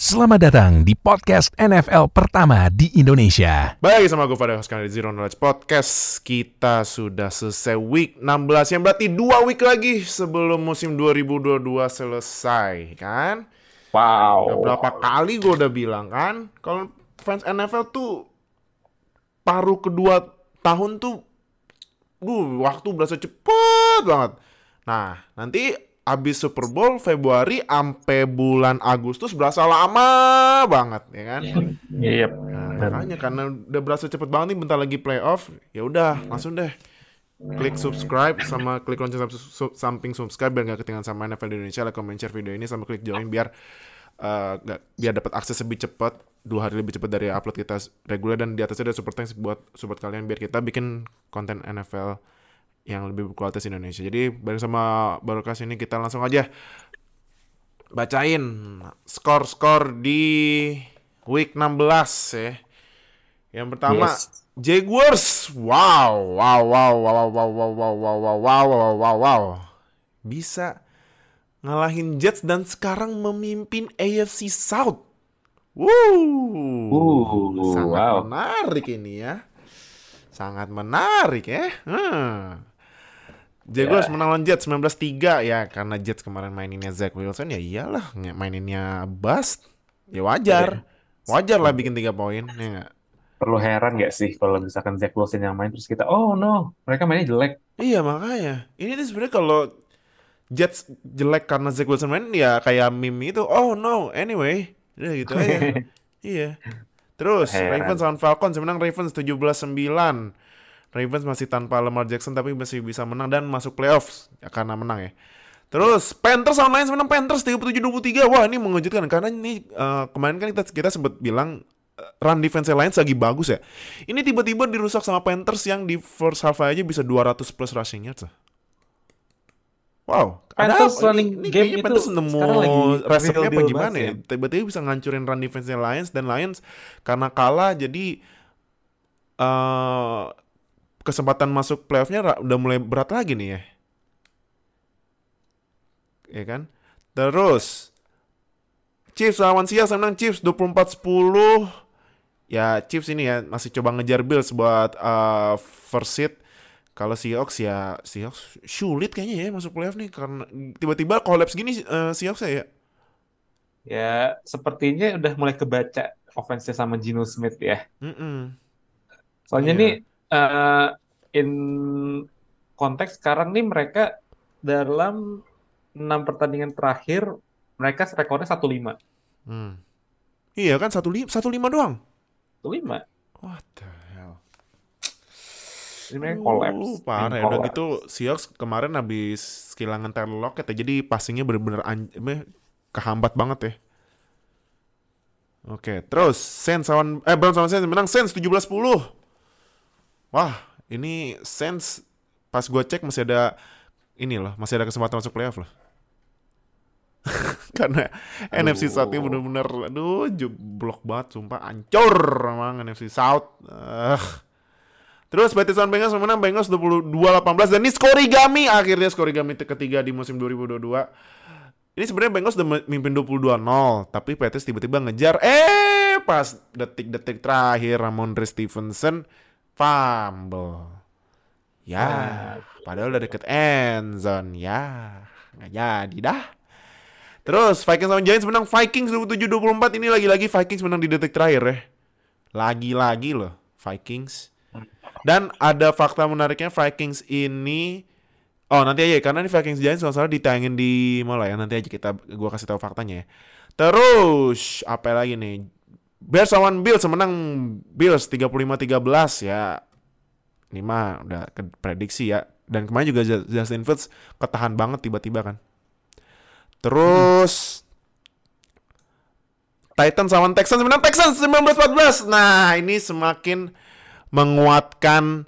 Selamat datang di podcast NFL pertama di Indonesia. Baik, sama gue Fadil Hoskar di Zero Knowledge Podcast. Kita sudah selesai week 16, yang berarti dua week lagi sebelum musim 2022 selesai, kan? Wow. Udah berapa kali gue udah bilang kan, kalau fans NFL tuh paruh kedua tahun tuh, uh, waktu berasa cepet banget. Nah, nanti abis Super Bowl Februari sampai bulan Agustus berasa lama banget ya kan? Iya. Nah, makanya karena udah berasa cepet banget nih bentar lagi playoff, ya udah langsung deh klik subscribe sama klik lonceng sub- sub- samping subscribe biar nggak ketinggalan sama NFL di Indonesia, like, comment, share video ini sama klik join biar eh, nggak biar dapat akses lebih cepat dua hari lebih cepat dari upload kita reguler dan di atasnya ada super thanks buat support kalian biar kita bikin konten NFL yang lebih berkualitas Indonesia. Jadi bareng sama Barokas ini kita langsung aja bacain skor-skor di week 16 ya. Yang pertama Yes. Jaguars. Wow, wow, wow, wow, wow, wow, wow, wow, wow, wow, wow, wow, wow, wow. Bisa ngalahin Jets dan sekarang memimpin AFC South. Woo. Uh, sangat wow. menarik ini ya. Sangat menarik ya. Hmm. Jaguars Ya. menang lawan Jets 19-3 ya karena Jets kemarin maininnya Zach Wilson ya iyalah maininnya bust. Ya wajar. Wajar lah bikin 3 poin ya nggak? Perlu heran nggak sih kalau misalkan Zach Wilson yang main terus kita, oh no, mereka mainnya jelek. Iya makanya. Ini tuh sebenarnya kalau Jets jelek karena Zach Wilson main ya kayak meme itu. Oh no, anyway. Udah gitu aja. iya. Terus Heran. Ravens lawan Falcons menang Ravens 17-9. Ravens masih tanpa Lamar Jackson tapi masih bisa menang dan masuk playoffs ya, karena menang ya. Terus Panthers lawan Lions menang Panthers 37-23. Wah, ini mengejutkan karena ini eh, kemarin kan kita kita sempat bilang eh, run defense Lions lagi bagus ya. Ini tiba-tiba dirusak sama Panthers yang di first half aja bisa 200 plus rushing yards. loh. Wow, ada Panthers apa? running Ini, game itu Panthers nemu resepnya apa gimana banget ya? Tiba-tiba bisa ngancurin run defense Lions dan Lions karena kalah jadi eh kesempatan masuk playoffnya udah mulai berat lagi nih ya. Ya kan? Terus Chiefs lawan Seahawks menang Chiefs 24-10. Ya Chiefs ini ya masih coba ngejar Bills buat eh, first seed. Kalau Seahawks ya Seahawks sulit kayaknya ya masuk playoff nih karena tiba-tiba collapse gini eh, Seahawks ya. Ya, sepertinya udah mulai kebaca offense-nya sama Geno Smith ya. Mm-mm. Soalnya Iya. nih, eh, in konteks sekarang nih mereka dalam 6 pertandingan terakhir, mereka rekornya 1-5. Hmm. Iya kan satu lima satu lima doang. 1-5. What the hell? Ini mereka collapse. parah ya. Udah gitu Seahawks kemarin habis kehilangan Tyler Lockett ya. Jadi passingnya bener-bener kehambat banget ya. Oke, terus Saints lawan eh Browns lawan Saints menang Saints 17-10. Wah, ini Saints pas gue cek masih ada ini loh, masih ada kesempatan masuk playoff loh. Karena NFC South-nya bener-bener aduh jeblok banget sumpah ancur emang NFC South. Ah. Terus Betis lawan Bengals menang Bengals 22-18 dan ini skorigami akhirnya skorigami ketiga di musim 2022. Ini sebenarnya Bengals udah mimpin 22-0, tapi Betis tiba-tiba ngejar eh pas detik-detik terakhir Ramondre Stevenson fumble. Ya, padahal udah deket end zone. Ya, nggak jadi dah. Terus Vikings lawan Giants menang Vikings 27-24 ini lagi-lagi Vikings menang di detik terakhir ya. Lagi-lagi loh Vikings. Dan ada fakta menariknya Vikings ini Oh nanti aja karena ini Vikings Giants kalau salah ditayangin di mana ya nanti aja kita gua kasih tahu faktanya ya. Terus apa lagi nih? Bears lawan Bills menang Bills 35-13 ya. Ini mah udah prediksi ya. Dan kemarin juga Ju- Justin Fields ketahan banget tiba-tiba kan. Terus Titans lawan Texans menang Texans 19-14. Nah, ini semakin menguatkan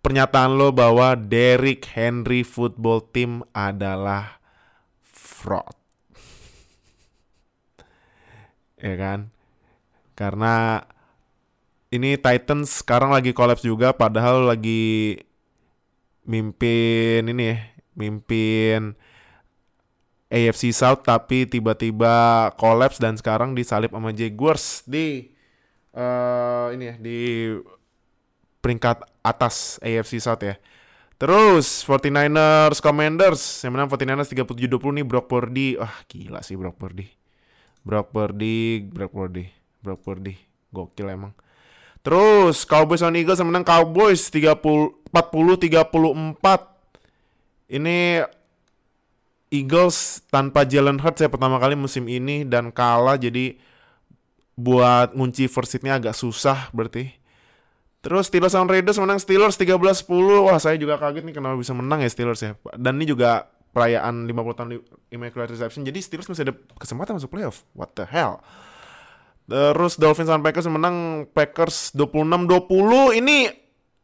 pernyataan lo bahwa Derrick Henry Football Team adalah fraud. ya kan? Karena ini Titans sekarang lagi collapse juga padahal lagi mimpin ini ya, mimpin AFC South tapi tiba-tiba collapse dan sekarang disalip sama Jaguars di eh ini ya di peringkat atas AFC South ya. Terus 49ers Commanders yang menang 49ers 37-20 nih Brock Purdy. Wah, gila sih Brock Purdy. Brock Purdy, Brock Purdy, Brock Purdy. Gokil emang. Terus Cowboys on Eagles yang menang Cowboys 30 40 34. Ini Eagles tanpa Jalen Hurts ya pertama kali musim ini dan kalah jadi buat ngunci first seed-nya agak susah berarti. Terus Steelers on Raiders menang Steelers 13-10. Wah, saya juga kaget nih kenapa bisa menang ya Steelers ya. Dan ini juga perayaan 50 tahun Immaculate Reception. Jadi Steelers masih ada kesempatan masuk playoff. What the hell? Terus Dolphins on Packers menang Packers 26-20. Ini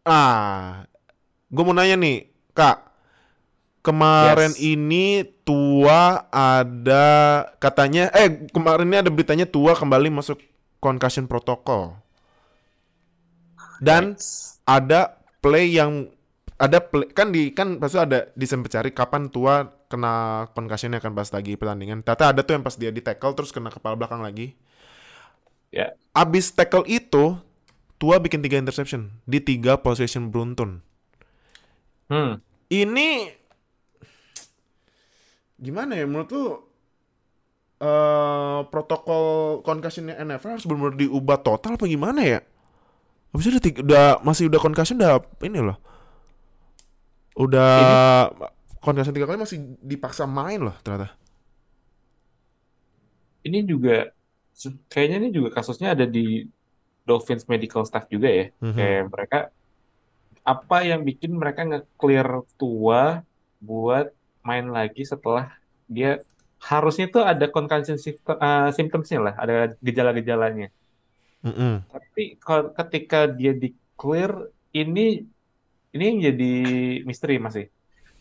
ah gue mau nanya nih, Kak. Kemarin Yes. ini Tua ada katanya eh kemarin ini ada beritanya Tua kembali masuk concussion protocol. Dan ada play yang ada play, kan di kan pasti ada disempet cari kapan tua kena concussion akan pas lagi pertandingan. Ternyata ada tuh yang pas dia di tackle terus kena kepala belakang lagi. Ya. Abis tackle itu tua bikin tiga interception di tiga possession beruntun. Hmm. Ini gimana ya menurut lu eh protokol concussionnya NFL harus benar-benar diubah total apa gimana ya? Habis itu udah, tiga- udah masih udah concussion udah ini loh. Udah concussion tiga kali masih dipaksa main loh ternyata. Ini juga kayaknya ini juga kasusnya ada di Dolphins medical staff juga ya. Mhm. Kayak mereka apa yang bikin mereka nge-clear tua buat main lagi setelah dia harusnya tuh ada concussion symptom, uh, symptoms-nya lah, ada gejala-gejalanya. Mm-mm. Tapi ketika dia di clear ini ini yang jadi misteri masih.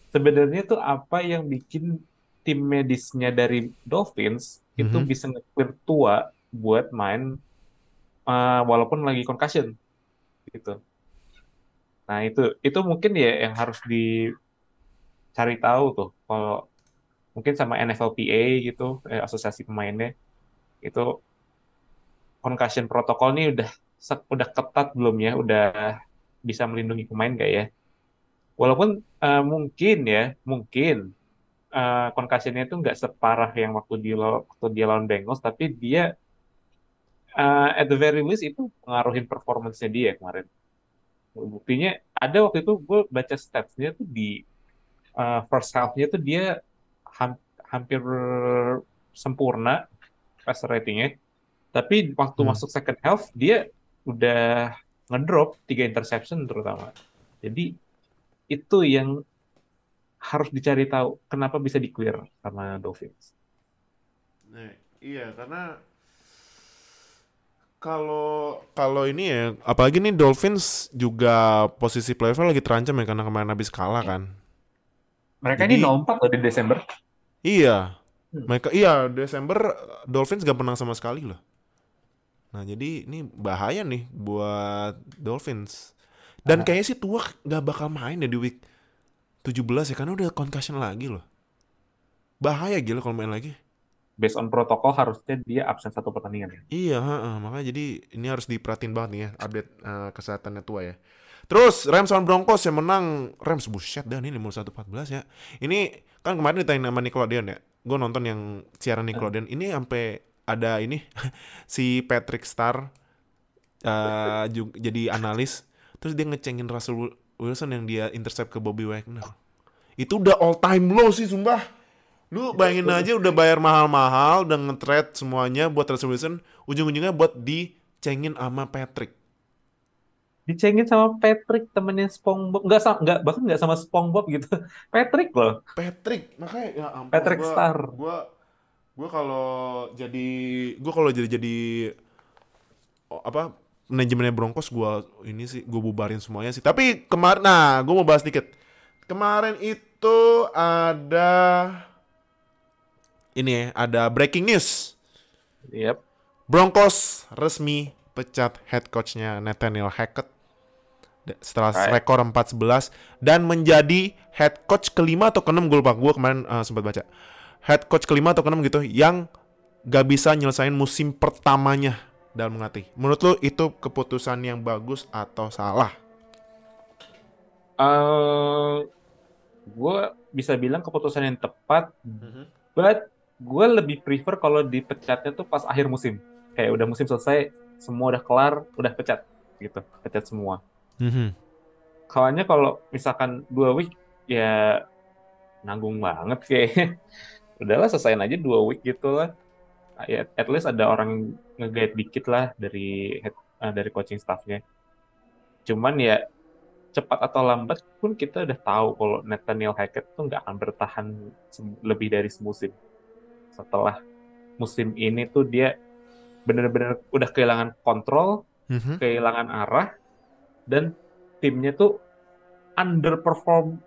Sebenarnya tuh apa yang bikin tim medisnya dari Dolphins itu Mhm. bisa nge-clear tua buat main uh, walaupun lagi concussion gitu. Nah, itu itu mungkin ya yang harus dicari tahu tuh kalau mungkin sama NFLPA gitu, eh, asosiasi pemainnya itu concussion protokol nih udah udah ketat belum ya? Udah bisa melindungi pemain gak ya? Walaupun eh, mungkin ya, mungkin eh, concussionnya itu nggak separah yang waktu dia law- waktu dia lawan Bengals, tapi dia eh, at the very least itu pengaruhin performance-nya dia kemarin. Buktinya ada waktu itu gue baca stats-nya tuh di eh, first half-nya tuh dia ham- hampir sempurna passer ratingnya. Tapi waktu Hmm. masuk second half dia udah ngedrop tiga interception terutama. Jadi itu yang harus dicari tahu kenapa bisa di clear sama Dolphins. Nah, iya karena kalau kalau ini ya apalagi nih Dolphins juga posisi playoff lagi terancam ya karena kemarin habis kalah kan. Mereka Jadi- ini nompak loh di Desember. Iya. Hmm. Mereka iya Desember Dolphins gak menang sama sekali loh. Nah, jadi ini bahaya nih buat Dolphins. Dan kayaknya sih Tua gak bakal main ya di week 17 ya karena udah concussion lagi loh. Bahaya gila kalau main lagi. Based on protokol harusnya dia absen satu pertandingan ya. Iya, heeh. makanya jadi ini harus diperhatiin banget nih ya update eh, kesehatannya tua ya. Terus Rams on Broncos yang menang Rams buset dah ini 51-14 ya. Ini kan kemarin ditanya sama Nickelodeon ya. Gue nonton yang siaran Nickelodeon. Ini sampai ada ini si Patrick Star eh, ju- jadi analis. Terus dia ngecengin Russell Wilson yang dia intercept ke Bobby Wagner. Itu udah all time low sih sumpah. Lu bayangin aja udah bayar mahal-mahal, udah nge-trade semuanya buat Russell Wilson, ujung-ujungnya buat dicengin sama Patrick. Dicengin sama Patrick temennya SpongeBob. Nggak sama, nggak bahkan nggak sama SpongeBob gitu. Patrick loh. Patrick, makanya ya ampun Patrick gua, Star. Gua gua kalau jadi gua kalau jadi jadi apa manajemennya Broncos gua ini sih gua bubarin semuanya sih. Tapi kemarin nah, gua mau bahas dikit. Kemarin itu ada ini ya, ada breaking news. Yep. Broncos resmi pecat head coachnya Nathaniel Hackett setelah Right. rekor 4-11 dan menjadi head coach kelima atau keenam gue lupa gue kemarin uh, sempat baca head coach kelima atau keenam gitu yang gak bisa nyelesain musim pertamanya dalam melatih. Menurut lu itu keputusan yang bagus atau salah? eh gue bisa bilang keputusan yang tepat, but gue lebih prefer kalau dipecatnya tuh pas akhir musim. Kayak udah musim selesai, semua udah kelar, udah pecat gitu, pecat semua. Mhm. Kawannya kalau misalkan dua week ya nanggung banget kayak udahlah selesaiin aja dua week gitu lah. Ya, at least ada orang nge-guide dikit lah dari head, eh, dari coaching staffnya. Cuman ya cepat atau lambat pun kita udah tahu kalau Nathaniel Hackett tuh nggak akan bertahan lebih dari semusim. Setelah musim ini tuh dia bener-bener udah kehilangan kontrol, Mhm. kehilangan arah, dan timnya tuh underperform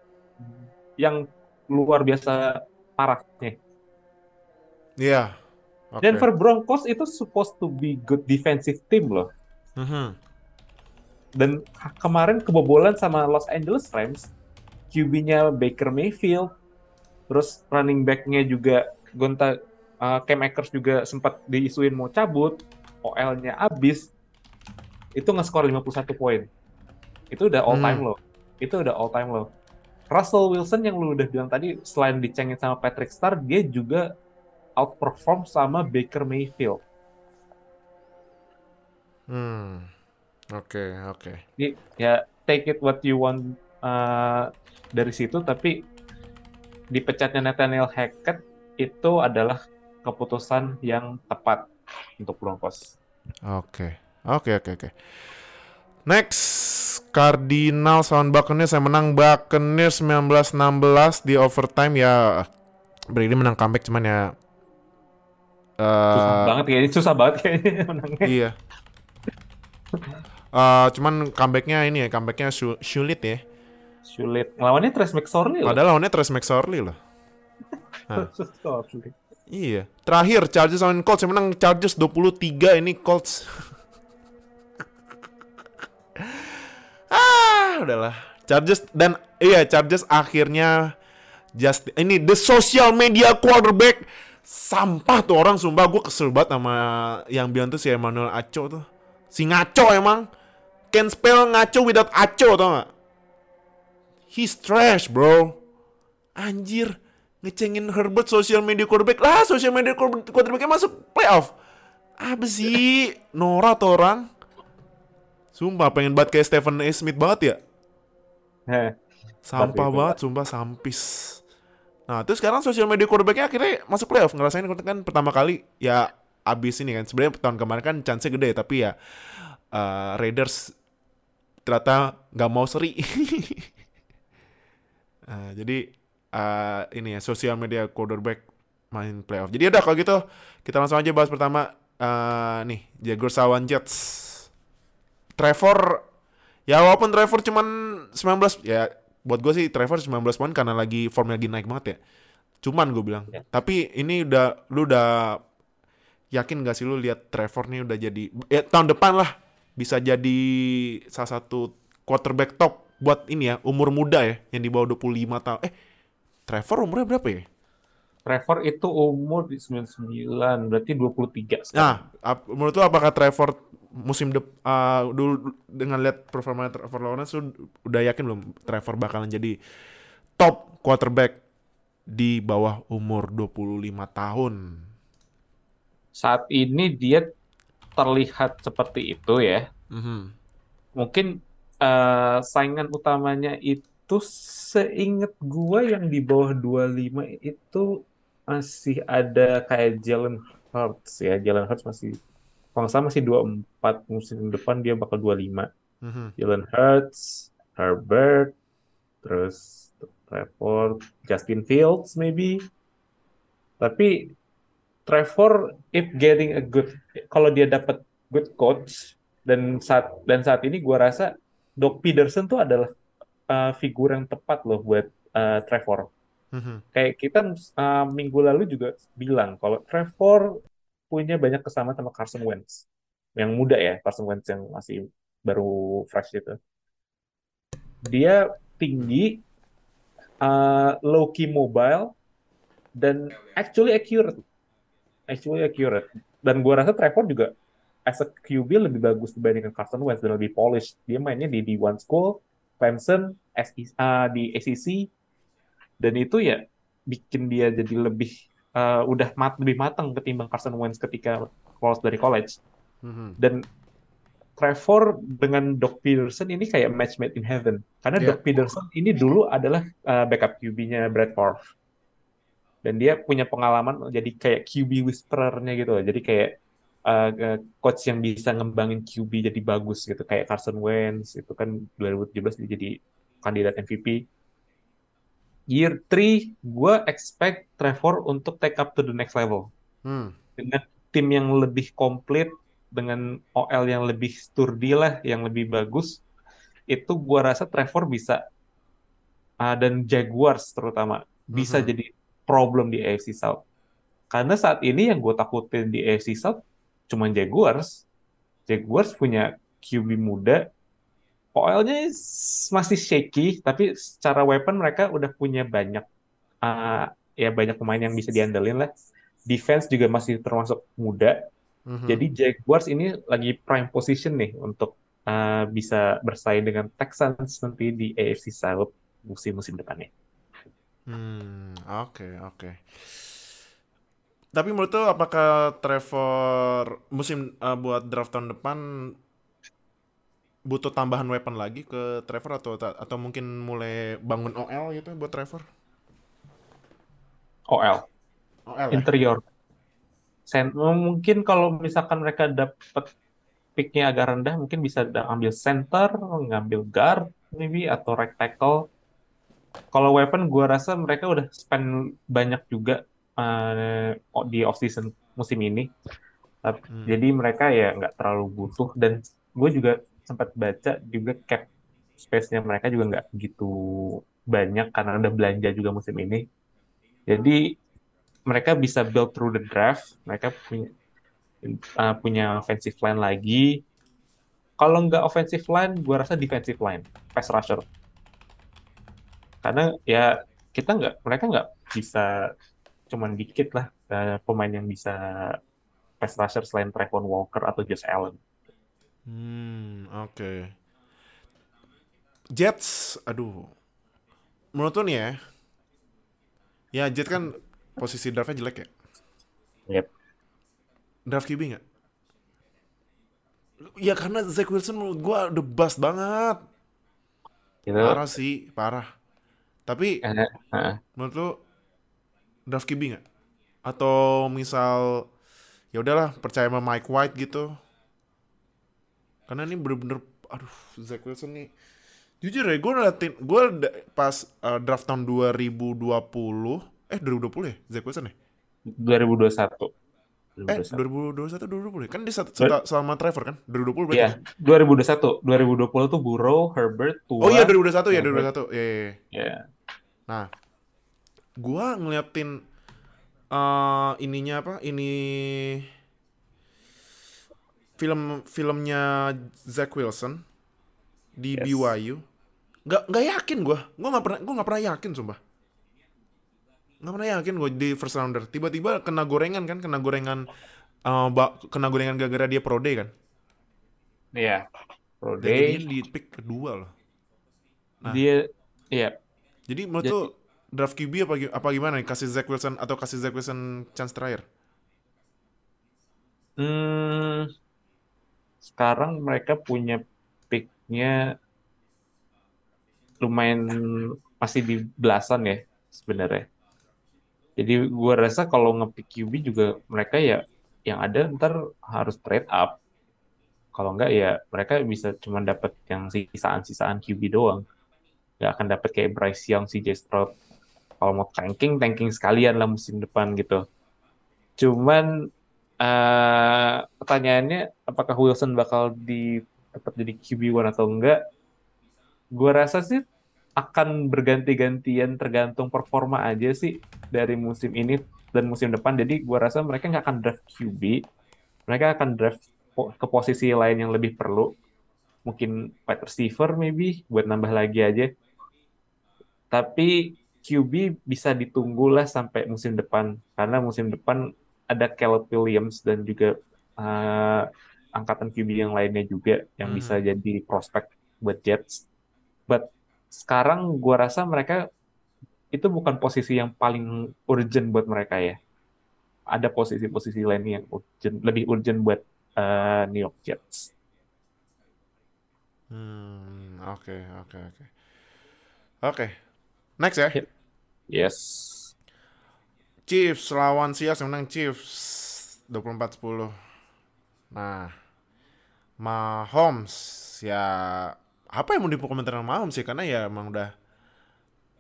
yang luar biasa parahnya. Iya. Oke. Denver Broncos itu supposed to be good defensive team loh. Mhm. Dan ha- kemarin kebobolan sama Los Angeles Rams, QB-nya Baker Mayfield, terus running back-nya juga Gonta uh, Cam Akers juga sempat diisuin mau cabut, OL-nya abis, itu nge-score 51 poin. Itu udah all time Hmm. low. Itu udah all time low. Russell Wilson yang lu udah bilang tadi, selain dicengin sama Patrick Star, dia juga outperform sama Baker Mayfield. Hmm. Oke, oke. Jadi ya take it what you want uh, dari situ, tapi dipecatnya Nathaniel Hackett itu adalah keputusan yang tepat untuk Broncos. Oke. Oke, oke, oke. Next, Cardinals lawan Buccaneers yang menang Buccaneers 19-16 di overtime ya Brady menang comeback cuman ya Susah eh banget kayaknya, susah banget kayaknya menangnya. iya. Eh, cuman comebacknya ini ya, comebacknya su- sulit ya. Sulit. Ngelawannya Trace McSorley loh. Padahal lawannya Trace McSorley loh. Sulit. Iya. Terakhir Chargers lawan Colts yang menang Chargers 23 ini Colts. ah, udahlah. Chargers dan iya Chargers akhirnya just ini the social media quarterback sampah tuh orang sumpah gue kesel banget sama yang bilang tuh si Emmanuel Acho tuh. Si ngaco emang. Can spell ngaco without Acho tau gak? He's trash bro. Anjir ngecengin Herbert social media quarterback lah social media quarter- quarterbacknya masuk playoff apa sih Nora tuh orang sumpah pengen banget kayak Stephen A. Smith banget ya Heh. sampah banget sumpah sampis nah terus sekarang social media quarterbacknya akhirnya masuk playoff ngerasain kan pertama kali ya abis ini kan sebenarnya tahun kemarin kan chance gede tapi ya eh, Raiders ternyata nggak mau seri Nah, jadi eh, ini ya sosial media quarterback main playoff. Jadi udah kalau gitu kita langsung aja bahas pertama eh, nih Jaguars lawan Jets. Trevor ya walaupun Trevor cuman 19 ya buat gue sih Trevor 19 poin karena lagi formnya lagi naik banget ya. Cuman gue bilang. Ya. Tapi ini udah lu udah yakin gak sih lu lihat Trevor nih udah jadi ya tahun depan lah bisa jadi salah satu quarterback top buat ini ya umur muda ya yang di bawah 25 tahun. Eh Trevor umurnya berapa ya? Trevor itu umur di 99, berarti 23 sekarang. Nah, ap- menurut lu apakah Trevor musim dep uh, dulu dengan lihat performa Trevor Lawrence udah yakin belum Trevor bakalan jadi top quarterback di bawah umur 25 tahun? Saat ini dia terlihat seperti itu ya. Mhm. Mungkin eh, saingan utamanya itu seingat gua yang di bawah 25 itu masih ada kayak Jalen Hurts ya. Jalen Hurts masih kalau nggak salah masih 24 musim depan dia bakal 25. Mhm. Jalen Hurts, Herbert, terus Trevor, Justin Fields maybe. Tapi Trevor if getting a good kalau dia dapat good coach dan saat dan saat ini gua rasa Doc Peterson tuh adalah uh, figur yang tepat loh buat uh, Trevor. Mhm. Kayak kita uh, minggu lalu juga bilang kalau Trevor punya banyak kesamaan sama Carson Wentz yang muda ya, Carson Wentz yang masih baru fresh itu. Dia tinggi, uh, low key mobile, dan actually accurate. Actually accurate. Dan gue rasa Trevor juga as a QB lebih bagus dibandingkan Carson Wentz dan lebih polished. Dia mainnya di D1 School, Clemson, SEC, uh, di ACC, dan itu ya bikin dia jadi lebih uh, udah mat lebih matang ketimbang Carson Wentz ketika lolos dari college. Mhm. Dan Trevor dengan Doc Peterson ini kayak match made in heaven. Karena Yeah. Doc Peterson ini dulu adalah uh, backup QB-nya Brad Favre. Dan dia punya pengalaman jadi kayak QB whisperer-nya gitu. loh. Jadi kayak uh, uh, coach yang bisa ngembangin QB jadi bagus gitu. Kayak Carson Wentz itu kan 2017 dia jadi kandidat MVP. Year 3, gue expect Trevor untuk take up to the next level Hmm. dengan tim yang lebih komplit, dengan OL yang lebih sturdy lah, yang lebih bagus, itu gua rasa Trevor bisa ah, dan Jaguars terutama bisa Mhm. jadi problem di AFC South. Karena saat ini yang gue takutin di AFC South cuma Jaguars. Jaguars punya QB muda, OL-nya masih shaky, tapi secara weapon mereka udah punya banyak ah, ya banyak pemain yang bisa diandelin lah. Defense juga masih termasuk muda. Mhm. Jadi Jaguars ini lagi prime position nih untuk uh, bisa bersaing dengan Texans nanti di AFC South musim-musim depannya. Hmm, oke, oke. Tapi menurut lo apakah Trevor musim uh, buat draft tahun depan butuh tambahan weapon lagi ke Trevor atau atau mungkin mulai bangun OL gitu buat Trevor? OL, OL ya? interior. Sen- mungkin kalau misalkan mereka dapat picknya agak rendah, mungkin bisa ambil center, ngambil guard, maybe atau right tackle. Kalau weapon, gua rasa mereka udah spend banyak juga uh, di off season musim ini. Tapi- Hmm. Jadi mereka ya nggak terlalu butuh dan gue juga sempat baca juga cap space-nya mereka juga nggak begitu banyak karena udah belanja juga musim ini. Jadi mereka bisa build through the draft. Mereka punya uh, punya offensive line lagi. Kalau nggak offensive line, gue rasa defensive line, pass rusher. Karena ya kita nggak, mereka nggak bisa cuman dikit lah uh, pemain yang bisa pass rusher selain Trevon Walker atau Josh Allen. Hmm, oke. Jets, aduh. Menurut nih ya, ya Jets kan posisi draftnya jelek ya. Yep. Draft QB nggak? Ya karena Zach Wilson menurut gua udah bust banget. Gitu. Parah sih, parah. Tapi Eh, eh. menurut lo draft QB nggak? Atau misal ya udahlah percaya sama Mike White gitu. Karena ini bener-bener aduh Zach Wilson nih jujur ya gue ngeliatin gue pas uh, draft tahun 2020 eh 2020 ya Zach Wilson ya 2021. eh 2021 2020 ya? kan dia sat- sat- sama Trevor kan 2020 berarti Iya, 2021. 2020 tuh Burrow, Herbert, Tua. oh iya 2021 ya Herbert. 2021 ya, ya, ya. Ya. Nah, gua ngeliatin eh ininya apa? Ini film filmnya Zach Wilson di Yes. BYU. Nggak nggak yakin gua. Gua nggak pernah gua nggak pernah yakin sumpah. Nggak pernah yakin gua di first rounder. Tiba-tiba kena gorengan kan, kena gorengan ba- kena gorengan gara-gara dia pro day kan. Iya. Pro Dan jadinya Day. di pick kedua loh. Nah. Dia, iya. Jadi menurut Jadi- lu draft QB apa, apa gimana nih? Kasih Zach Wilson atau kasih Zach Wilson chance terakhir? Hmm, sekarang mereka punya picknya lumayan masih di belasan ya sebenarnya. Jadi gua rasa kalau ngepick QB juga mereka ya yang ada ntar harus trade up. Kalau enggak ya mereka bisa cuma dapat yang sisaan-sisaan QB doang. Nggak akan dapat kayak Bryce Young, CJ Stroud. Kalau mau tanking, tanking sekalian lah musim depan gitu. Cuman eh pertanyaannya apakah Wilson bakal di tetap jadi QB1 atau enggak? Gua rasa sih akan berganti-gantian tergantung performa aja sih dari musim ini dan musim depan. Jadi gua rasa mereka nggak akan draft QB, mereka akan draft ke posisi lain yang lebih perlu. Mungkin wide receiver maybe buat nambah lagi aja. Tapi QB bisa ditunggu lah sampai musim depan karena musim depan ada Caleb Williams dan juga uh, angkatan QB yang lainnya juga yang Hmm. bisa jadi prospek buat Jets. But sekarang gua rasa mereka itu bukan posisi yang paling urgent buat mereka ya. Ada posisi-posisi lain yang urgent, lebih urgent buat uh, New York Jets. Hmm, oke, oke, oke. Oke. Next ya. Yes. Chiefs lawan Seahawks yang menang Chiefs 24-10. Nah, Mahomes ya apa yang mau dikomentarin sama Mahomes sih karena ya emang udah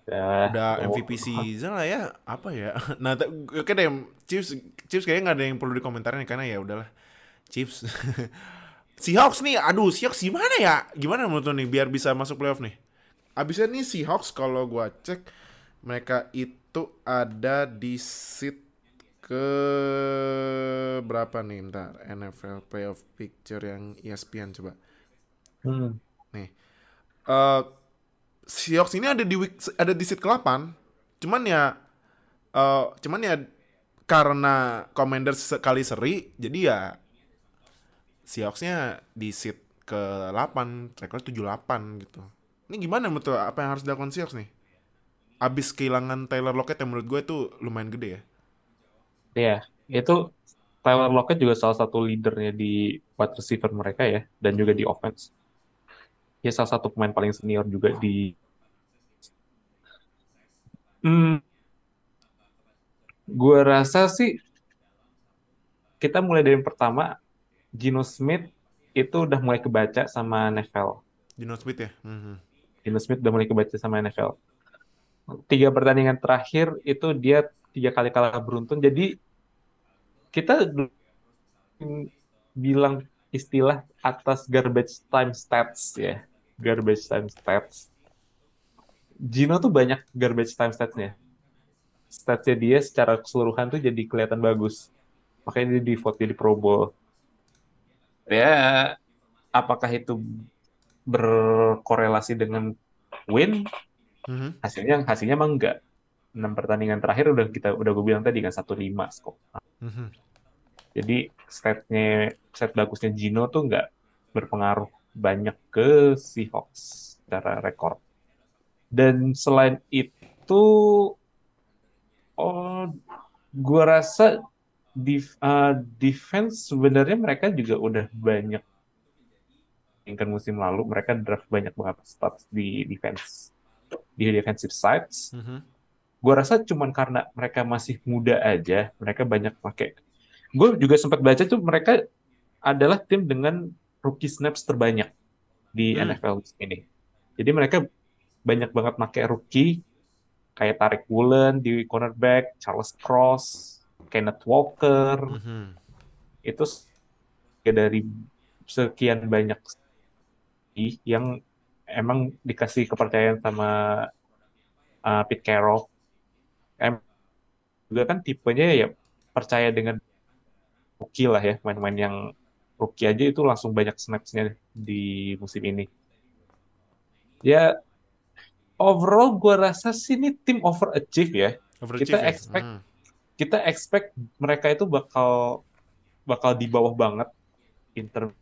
Udah, udah oh, MVP season lah ya. Apa ya? Nah oke deh Chiefs Chiefs kayaknya nggak ada yang perlu dikomentarin karena ya udahlah. Chiefs Seahawks nih aduh Seahawks gimana ya? Gimana menurut lo nih biar bisa masuk playoff nih? Abisnya nih Seahawks kalau gua cek mereka itu ada di seat ke berapa nih? Ntar NFL playoff picture yang ESPN coba. Hmm. nih. Eh Seahawks ini ada di week ada di seat ke-8 cuman ya eh cuman ya karena Commanders sekali seri jadi ya Seahawksnya di seat ke-8 rekor 78 gitu. Ini gimana lo? apa yang harus dilakukan Seahawks nih abis kehilangan Taylor Lockett yang menurut gue itu lumayan gede ya Ya, itu Tyler Lockett juga salah satu leadernya di wide receiver mereka ya, dan juga di offense. Dia salah satu pemain paling senior juga di. Hmm, gua rasa sih kita mulai dari yang pertama, Gino Smith itu udah mulai kebaca sama NFL. Dino Smith ya Mhm. Gino Smith udah mulai kebaca sama NFL. Tiga pertandingan terakhir itu dia tiga kali kalah beruntun. Jadi kita bilang istilah atas garbage time stats ya. Garbage time stats. Gino tuh banyak garbage time statsnya. Statsnya dia secara keseluruhan tuh jadi kelihatan bagus. Makanya dia di vote jadi Pro Bowl. Ya, apakah itu berkorelasi dengan win? Mhm. Hasilnya hasilnya emang enggak. 6 pertandingan terakhir udah kita udah gue bilang tadi kan 1-5 skor. Mhm. Jadi statnya stat bagusnya Gino tuh nggak berpengaruh banyak ke Seahawks secara rekor. Dan selain itu, oh, gua rasa def- uh, defense sebenarnya mereka juga udah banyak dibandingkan musim lalu mereka draft banyak banget stats di defense di defensive sides Mhm. gue rasa cuman karena mereka masih muda aja, mereka banyak pakai. Gue juga sempat baca tuh mereka adalah tim dengan rookie snaps terbanyak di Hmm. NFL ini. Jadi mereka banyak banget pakai rookie kayak Tarik Woolen di cornerback, Charles Cross, Kenneth Walker, Mhm. itu dari sekian banyak yang emang dikasih kepercayaan sama uh, Pete Carroll. Em juga kan tipenya ya percaya dengan rookie lah ya, main-main yang rookie aja itu langsung banyak snaps-nya di musim ini. Ya overall gue rasa sih ini tim overachieve ya. Overachieve Kita ya? expect Hmm. kita expect mereka itu bakal bakal di bawah banget in term di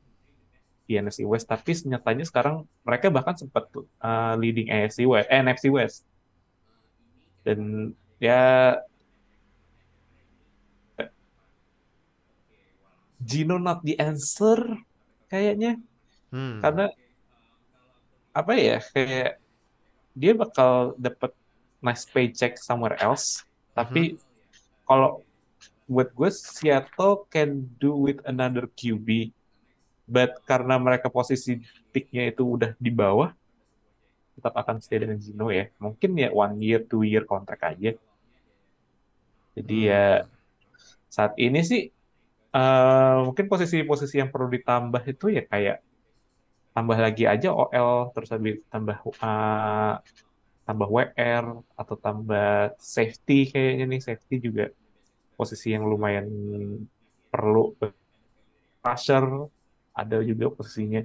NFC West tapi nyatanya sekarang mereka bahkan sempat uh, leading AFC West, eh, NFC West. Dan ya Gino not the answer kayaknya. Hmm. karena apa ya kayak dia bakal dapat nice paycheck somewhere else tapi kalau buat gue Seattle can do with another QB but karena mereka posisi picknya itu udah di bawah tetap akan stay dengan Gino ya. Mungkin ya one year two year kontrak aja. Jadi ya saat ini sih eh, mungkin posisi-posisi yang perlu ditambah itu ya kayak tambah lagi aja OL terus habis tambah uh, tambah WR atau tambah safety kayaknya nih. Safety juga posisi yang lumayan perlu rusher ada juga posisinya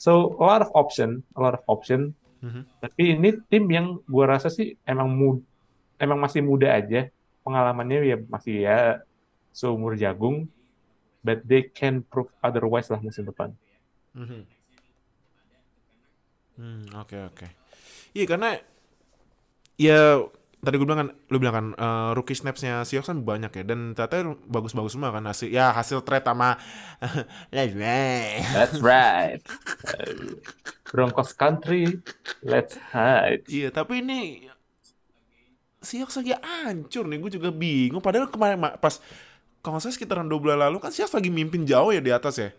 so a lot of option a lot of option Mhm. Tapi ini tim yang gua rasa sih emang mud emang masih muda aja. Pengalamannya ya masih ya seumur jagung. But they can prove otherwise lah musim depan. Mhm. Hmm, oke oke. Iya karena ya tadi gue bilang kan, lu bilang kan eh, rookie snapsnya Seahawks kan banyak ya dan ternyata bagus-bagus semua kan hasil ya hasil trade sama Let's ride. That's right. Broncos country, let's hide. Iya tapi ini Seahawks lagi hancur nih gue juga bingung padahal kemarin ma- pas kalau salah sekitaran dua bulan lalu kan Seahawks lagi mimpin jauh ya di atas ya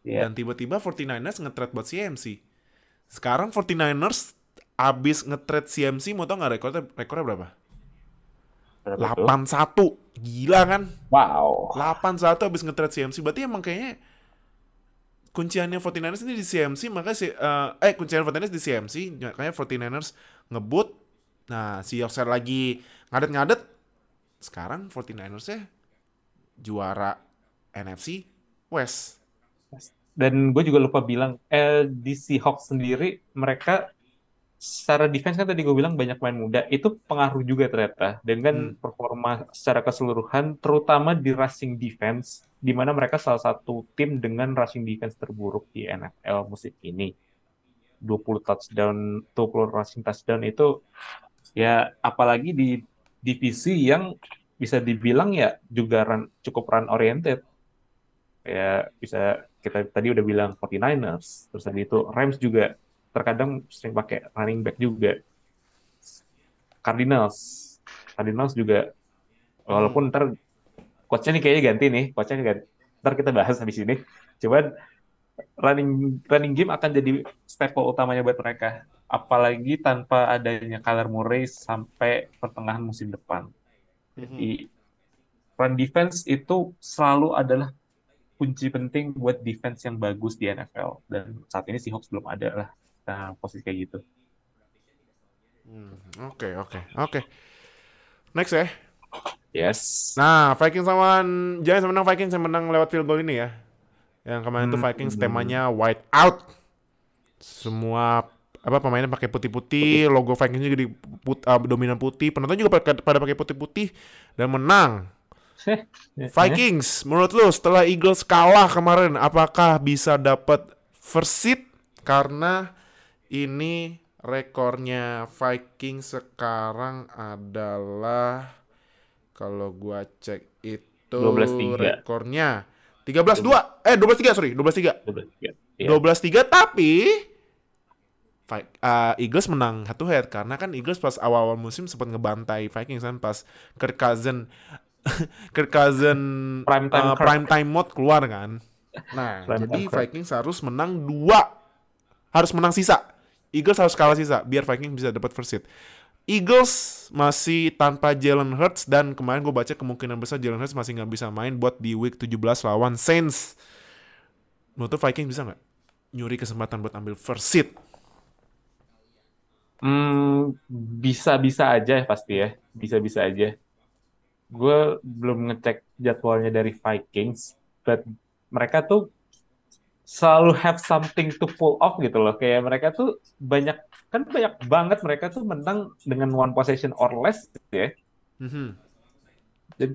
Iya. dan tiba-tiba 49ers nge-trade buat CMC sekarang 49ers abis nge-trade CMC mau tau nggak rekornya? Rekornya berapa? Tuh? 8-1 gila kan? Wow. 8-1 abis nge-trade CMC berarti emang kayaknya kunciannya 49ers ini di CMC makanya si, eh, eh kuncian 49ers di CMC makanya 49ers ngebut. Nah si Yorkshire lagi ngadet-ngadet. Sekarang 49ers ya juara NFC West. Dan gue juga lupa bilang, eh, di Seahawks sendiri mereka secara defense kan tadi gue bilang banyak main muda, itu pengaruh juga ternyata dengan performa secara keseluruhan, terutama di rushing defense, di mana mereka salah satu tim dengan rushing defense terburuk di NFL musim ini. 20 touchdown, 20 rushing touchdown itu ya apalagi di divisi yang bisa dibilang ya juga run, cukup run oriented. Ya bisa kita tadi udah bilang 49ers, terus tadi itu Rams juga terkadang sering pakai running back juga. Cardinals, Cardinals juga walaupun ntar coachnya nih kayaknya ganti nih, coachnya ganti. Ntar kita bahas habis ini. Cuman running running game akan jadi staple utamanya buat mereka. Apalagi tanpa adanya Kyler Murray sampai pertengahan musim depan. Jadi run defense itu selalu adalah kunci penting buat defense yang bagus di NFL dan saat ini Seahawks belum ada lah nah, posisi kayak gitu. Hmm, oke oke oke next ya Yes. Nah, Vikings lawan Giants menang Vikings yang menang lewat field goal ini ya. Yang kemarin tuh Hmm. Vikings temanya white out. Semua apa pemainnya pakai putih-putih, logo Vikings juga di put- uh, dominan putih, penonton juga pada, pada pakai putih-putih dan menang. Vikings, menurut lu setelah Eagles kalah kemarin, apakah bisa dapat first seed? Karena ini rekornya Vikings sekarang adalah kalau gua cek itu 12-3. rekornya 13-2 eh 12-3 sorry 12-3 Iya. 12-3 tapi Vi- uh, Eagles menang head to head karena kan Eagles pas awal-awal musim sempat ngebantai Vikings kan pas Kirk Cousin Kirk Cousin Prime time uh, prime time mode keluar kan. Nah, Prime jadi. Vikings harus menang dua. Harus menang sisa. Eagles harus kalah sisa biar Vikings bisa dapat first seed. Eagles masih tanpa Jalen Hurts dan kemarin gue baca kemungkinan besar Jalen Hurts masih nggak bisa main buat di week 17 lawan Saints. Menurut Vikings bisa nggak nyuri kesempatan buat ambil first seed? Hmm, bisa-bisa aja pasti ya, bisa-bisa aja. Gue belum ngecek jadwalnya dari Vikings, but mereka tuh selalu have something to pull off gitu loh. Kayak mereka tuh banyak, kan banyak banget mereka tuh menang dengan one possession or less gitu ya. Mhm. Jadi,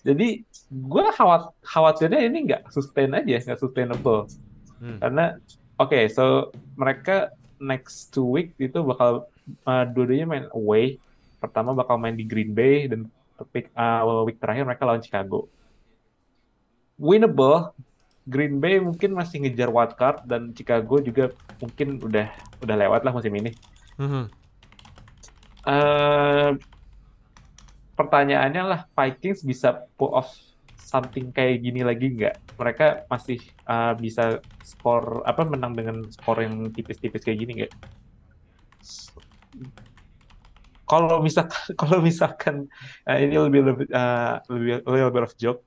jadi gue khawat, khawatirnya ini nggak sustain aja, nggak sustainable. Hmm. Karena, oke, so mereka next two week itu bakal uh, dua-duanya main away. Pertama bakal main di Green Bay dan week, uh, week terakhir mereka lawan Chicago. Winnable. Green Bay mungkin masih ngejar wild card dan Chicago juga mungkin udah udah lewat lah musim ini. Mhm. Eh, pertanyaannya lah Vikings bisa pull off something kayak gini lagi nggak? Mereka masih uh, bisa skor apa menang dengan skor yang tipis-tipis kayak gini nggak? Kalau misalkan kalau misalkan uh, ini lebih lebih uh, lebih little bit of joke.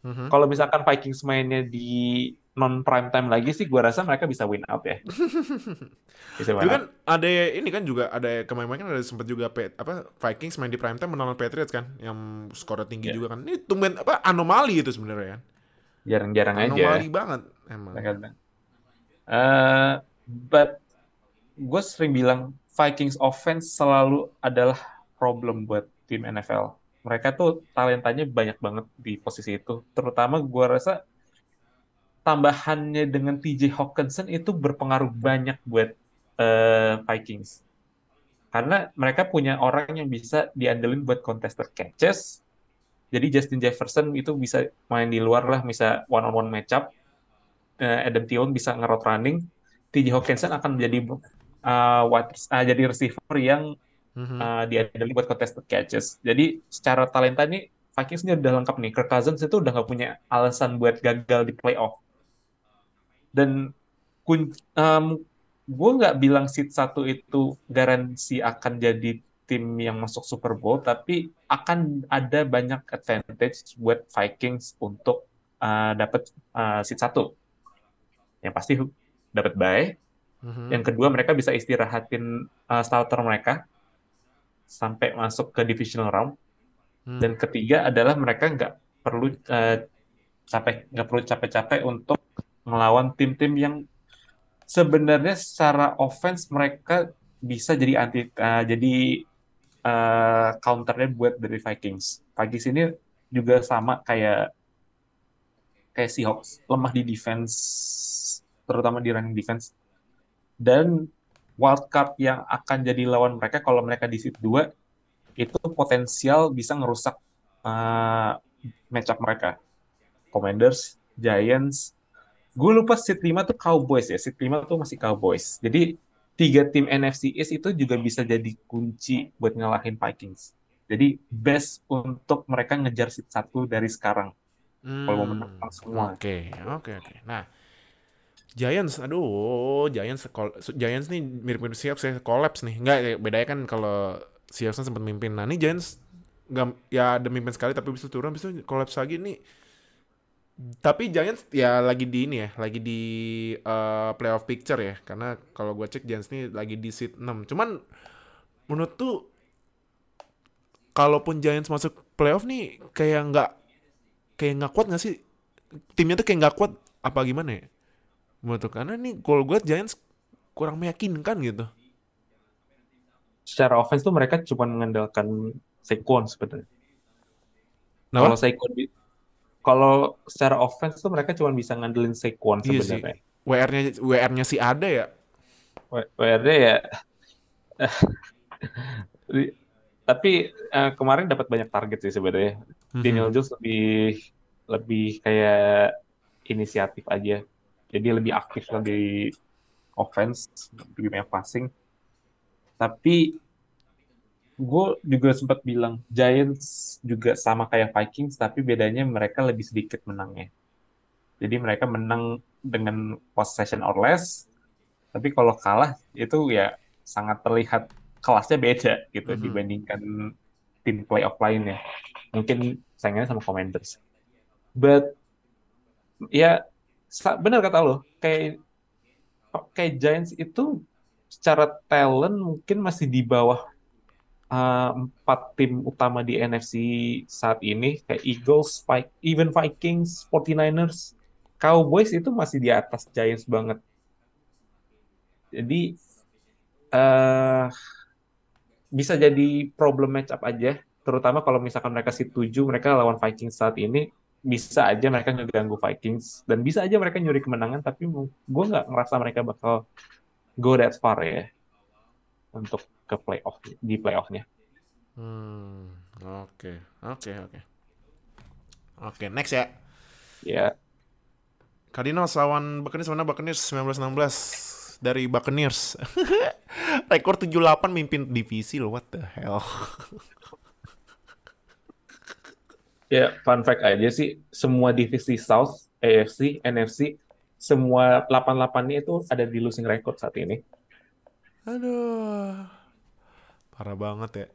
Mhm. Kalau misalkan Vikings mainnya di non prime time lagi sih, gua rasa mereka bisa win out ya. Bisa win kan ada ini kan juga ada kemarin kan ada sempat juga apa Vikings main di prime time menang Patriots kan yang skornya tinggi Iya. juga kan. Ini tumben apa anomali itu sebenarnya kan. Jarang-jarang aja. Anomali banget emang. Eh, but gue sering bilang Vikings offense selalu adalah problem buat tim NFL. Mereka tuh talentanya banyak banget di posisi itu. Terutama gue rasa tambahannya dengan TJ Hawkinson itu berpengaruh banyak buat uh, Vikings. Karena mereka punya orang yang bisa diandelin buat contested catches. Jadi Justin Jefferson itu bisa main di luar lah, bisa one on one matchup. Uh, Adam Thielen bisa ngerot running. TJ Hawkinson akan menjadi uh, wide, uh, jadi receiver yang mm-hmm. uh, diandelin buat contested catches. Jadi secara talenta nih Vikings ini udah lengkap nih. Kirk Cousins itu udah gak punya alasan buat gagal di playoff dan kun um, gue nggak bilang seat satu itu garansi akan jadi tim yang masuk Super Bowl, tapi akan ada banyak advantage buat Vikings untuk uh, dapat uh, seat satu. Yang pasti dapat bye. Mm-hmm. Yang kedua mereka bisa istirahatin uh, starter mereka sampai masuk ke divisional round. Mm. Dan ketiga adalah mereka nggak perlu uh, capek nggak perlu capek-capek untuk melawan tim-tim yang sebenarnya secara offense mereka bisa jadi anti uh, jadi uh, counternya buat dari Vikings. Vikings ini juga sama kayak kayak Seahawks, lemah di defense terutama di running defense. Dan wildcard yang akan jadi lawan mereka kalau mereka di seat 2 itu potensial bisa ngerusak uh, matchup mereka. Commanders, Giants, gue lupa seat 5 tuh Cowboys ya, seat 5 tuh masih Cowboys. Jadi tiga tim NFC East itu juga bisa jadi kunci buat ngalahin Vikings. Jadi best untuk mereka ngejar seat 1 dari sekarang. Hmm, kalau mau menang semua. Oke, okay, oke, okay, oke. Okay. Nah, Giants, aduh, Giants, Giants nih mirip-mirip siap saya kolaps nih. Enggak, bedanya kan kalau Seahawks kan sempat mimpin. Nah, ini Giants nggak ya ada mimpin sekali tapi bisa turun, bisa kolaps lagi nih tapi Giants ya lagi di ini ya, lagi di uh, playoff picture ya. Karena kalau gue cek Giants ini lagi di seat 6. Cuman menurut tuh kalaupun Giants masuk playoff nih kayak nggak kayak nggak kuat nggak sih? Timnya tuh kayak nggak kuat apa gimana ya? Menurut tuh karena nih kalau gue Giants kurang meyakinkan gitu. Secara offense tuh mereka cuma mengandalkan Saquon sebenarnya. Kalau Saquon kalau secara offense tuh mereka cuma bisa ngandelin Saquon iya sebenarnya. WR-nya WR-nya sih ada ya. WR-nya ya. Tapi uh, kemarin dapat banyak target sih sebenarnya. Mm-hmm. Daniel Jones lebih lebih kayak inisiatif aja. Jadi lebih aktif lagi offense, lebih banyak passing. Tapi gue juga sempat bilang Giants juga sama kayak Vikings tapi bedanya mereka lebih sedikit menangnya jadi mereka menang dengan possession or less tapi kalau kalah itu ya sangat terlihat kelasnya beda gitu mm-hmm. dibandingkan tim playoff lainnya mungkin saingannya sama Commanders but ya benar kata lo kayak kayak Giants itu secara talent mungkin masih di bawah uh, empat tim utama di NFC saat ini kayak Eagles, Spike, even Vikings, 49ers, Cowboys itu masih di atas Giants banget. Jadi uh, bisa jadi problem match up aja, terutama kalau misalkan mereka si 7 mereka lawan Vikings saat ini bisa aja mereka ngeganggu Vikings dan bisa aja mereka nyuri kemenangan tapi gue nggak ngerasa mereka bakal go that far ya untuk ke playoff di playoffnya. Hmm, oke, oke, oke, oke. Next ya. Ya. Yeah. Cardinals lawan Buccaneers mana Buccaneers 1916 dari Buccaneers. Rekor 78 mimpin divisi loh, what the hell. ya, fun fact aja sih, semua divisi South, AFC, NFC, semua 88-nya itu ada di losing record saat ini. Aduh. Parah banget ya.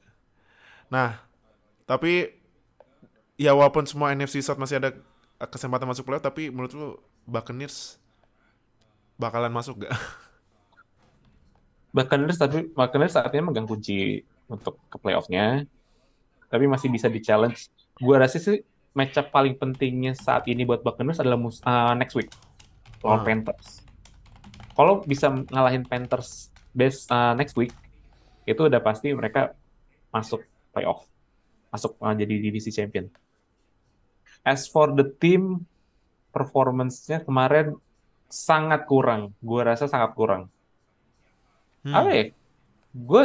Nah, tapi ya walaupun semua NFC South masih ada kesempatan masuk playoff, tapi menurut lu Buccaneers bakalan masuk gak? Buccaneers tapi Buccaneers saatnya megang kunci untuk ke playoffnya, tapi masih bisa di challenge. Gua rasa sih matchup paling pentingnya saat ini buat Buccaneers adalah uh, next week lawan hmm. Panthers. Kalau bisa ngalahin Panthers best uh, next week itu udah pasti mereka masuk playoff, masuk uh, jadi divisi champion. As for the team performance-nya kemarin sangat kurang, gue rasa sangat kurang. Hmm. Apa ya? Gue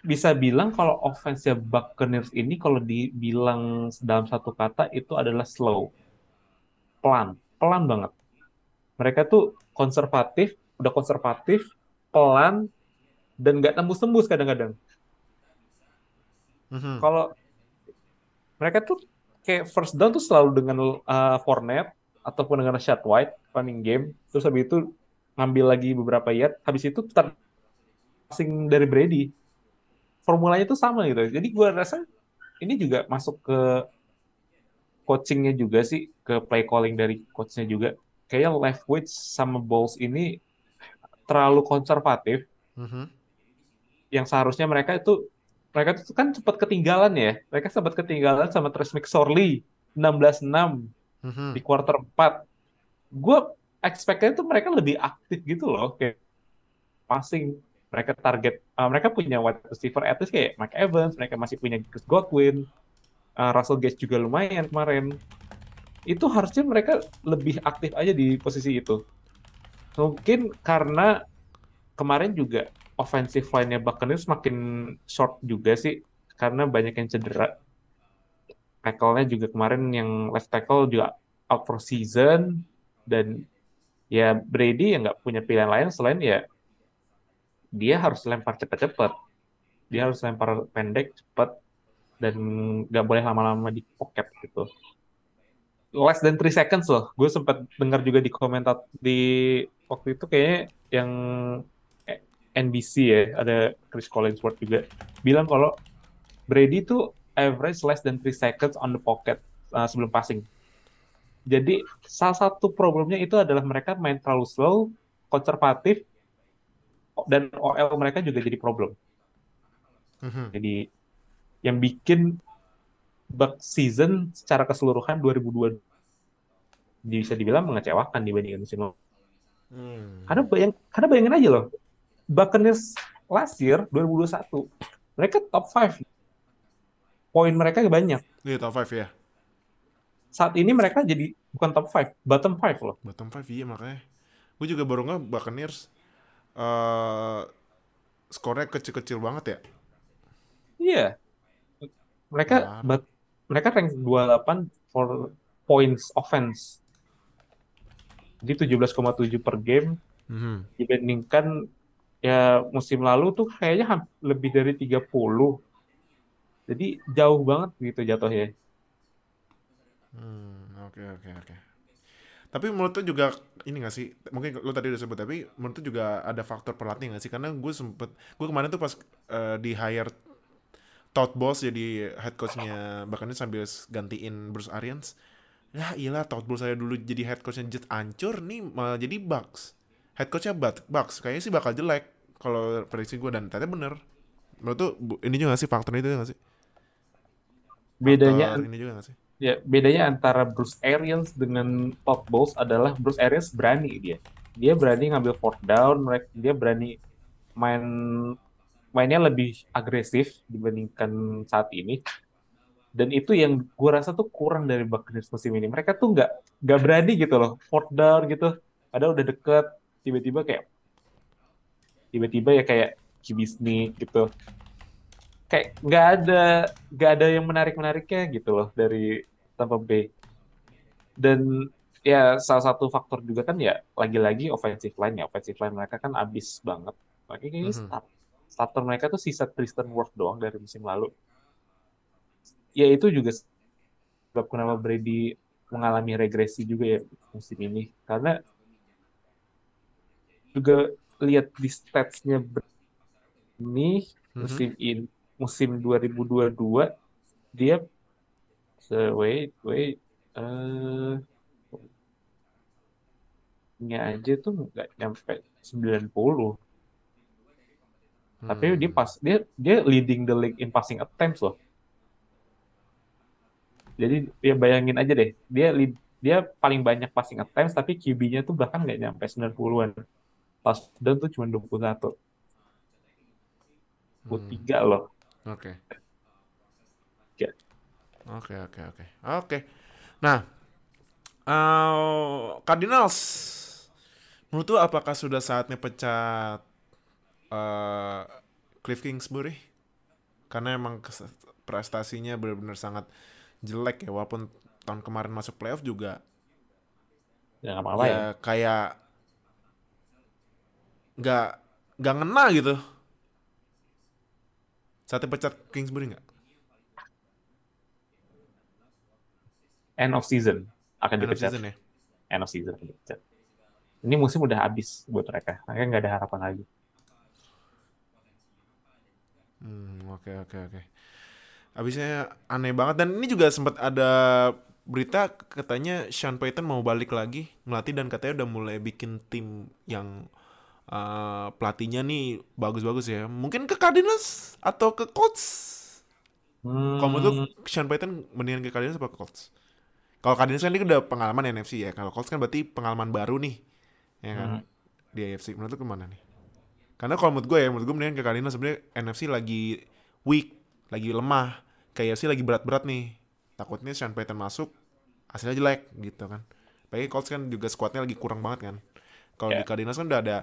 bisa bilang kalau offense-nya Buccaneers ini kalau dibilang dalam satu kata itu adalah slow, pelan, pelan banget. Mereka tuh konservatif, udah konservatif, pelan, dan nggak tembus-tembus kadang-kadang. Mhm. Kalau mereka tuh kayak first down tuh selalu dengan uh, Fournette ataupun dengan shot wide running game, terus habis itu ngambil lagi beberapa yard, habis itu start passing dari Brady. Formulanya tuh sama gitu. Jadi gue rasa ini juga masuk ke coachingnya juga sih, ke play calling dari coachnya juga. Kayaknya Leftwich sama Bowles ini terlalu konservatif Mhm. yang seharusnya mereka itu mereka itu kan sempat ketinggalan ya. Mereka sempat ketinggalan sama Trace McSorley 16-6 Mhm. di quarter 4. Gue expect-nya tuh mereka lebih aktif gitu loh kayak passing. Mereka target uh, mereka punya wide receiver at least kayak Mike Evans, mereka masih punya Chris Godwin. Uh, Russell Gage juga lumayan kemarin. Itu harusnya mereka lebih aktif aja di posisi itu. Mungkin karena kemarin juga offensive line-nya Buccaneers makin short juga sih karena banyak yang cedera. Tackle-nya juga kemarin yang left tackle juga out for season dan ya Brady yang nggak punya pilihan lain selain ya dia harus lempar cepat-cepat. Dia harus lempar pendek cepat dan nggak boleh lama-lama di pocket gitu. Less than 3 seconds loh. Gue sempat dengar juga di komentar di waktu itu kayaknya yang NBC ya, ada Chris Collinsworth juga bilang kalau Brady tuh average less than 3 seconds on the pocket uh, sebelum passing. Jadi salah satu problemnya itu adalah mereka main terlalu slow, konservatif, dan OL mereka juga jadi problem. Mhm. Jadi yang bikin Buck season secara keseluruhan 2022 bisa dibilang mengecewakan dibandingkan musim lalu. Hmm. Karena bayang, karena bayangin aja loh, Buccaneers last year 2021 mereka top 5 poin mereka banyak. Iya top 5 ya. Saat ini mereka jadi bukan top 5, bottom 5 loh. Bottom 5 iya makanya. Gue juga baru nggak Buccaneers eh skornya kecil-kecil banget ya. Iya. Mereka Parah. but, mereka rank 28 for points offense. Jadi 17,7 per game Mhm. dibandingkan ya musim lalu tuh kayaknya lebih dari 30. Jadi jauh banget gitu jatuhnya. Hmm, oke oke oke. Tapi menurut lu juga ini gak sih? Mungkin lu tadi udah sebut tapi menurut lu juga ada faktor pelatih gak sih? Karena gue sempet gue kemarin tuh pas eh, di hire Todd Bowles jadi head coachnya bahkan sambil gantiin Bruce Arians. Ya iyalah Todd Bowles saya dulu jadi head coachnya Jets ancur nih malah jadi Bucks. Head coachnya Bucks, kayaknya sih bakal jelek kalau prediksi gue dan ternyata bener. Menurut tuh ini juga gak sih faktor itu gak sih? Bedanya Faktor ini juga gak sih? Ya bedanya antara Bruce Arians dengan Todd Bowles adalah Bruce Arians berani dia. Dia berani ngambil fourth down, dia berani main mainnya lebih agresif dibandingkan saat ini. Dan itu yang gue rasa tuh kurang dari Buccaneers musim ini. Mereka tuh nggak nggak berani gitu loh, fourth down gitu. Padahal udah deket, tiba-tiba kayak tiba-tiba ya kayak sneak gitu. Kayak nggak ada nggak ada yang menarik menariknya gitu loh dari Tampa Bay. Dan ya salah satu faktor juga kan ya lagi-lagi offensive line ya offensive line mereka kan abis banget. Makanya kayaknya Mhm. start, starter mereka tuh sisa Tristan Wirfs doang dari musim lalu. Ya itu juga sebab kenapa Brady mengalami regresi juga ya musim ini karena juga lihat di statsnya ini Mhm. musim in musim 2022 dia se wait wait eh nya aja tuh nggak nyampe 90 tapi dia Hmm. pas dia dia leading the league in passing attempts loh jadi ya bayangin aja deh dia lead, dia paling banyak passing attempts tapi QB-nya tuh bahkan nggak nyampe 90-an touchdown tuh cuma 21 23 loh. Oke. Ya. Oke, oke, oke. Oke. Nah, eh, Cardinals menurut lu apakah sudah saatnya pecat eh, Cliff Kingsbury? Karena emang prestasinya benar-benar sangat jelek ya walaupun tahun kemarin masuk playoff juga Ya nggak apa-apa ya. ya kayak nggak nggak ngena gitu. Saatnya pecat Kingsbury nggak? End of season akan End of dipecat. season ya? End of season akan dipecat. Ini musim udah habis buat mereka. Mereka nggak ada harapan lagi. Hmm, oke oke oke. Abisnya aneh banget dan ini juga sempat ada berita katanya Sean Payton mau balik lagi melatih dan katanya udah mulai bikin tim yang eh, pelatihnya nih bagus-bagus ya. Mungkin ke Cardinals atau ke Colts? Kalau menurut Hmm, Sean Payton mendingan ke Cardinals apa ke Colts? Kalau Cardinals kan ini udah pengalaman NFC ya. Kalau Colts kan berarti pengalaman baru nih. Ya kan? Hmm. Di AFC. Menurut lu ke mana nih? Karena kalau menurut gue ya, menurut gue mendingan ke Cardinals sebenarnya NFC lagi weak, lagi lemah. Kayak AFC lagi berat-berat nih. Takutnya Sean Payton masuk, hasilnya jelek gitu kan. Apalagi Colts kan juga squadnya lagi kurang banget kan. Kalau di Ya. Cardinals kan udah ada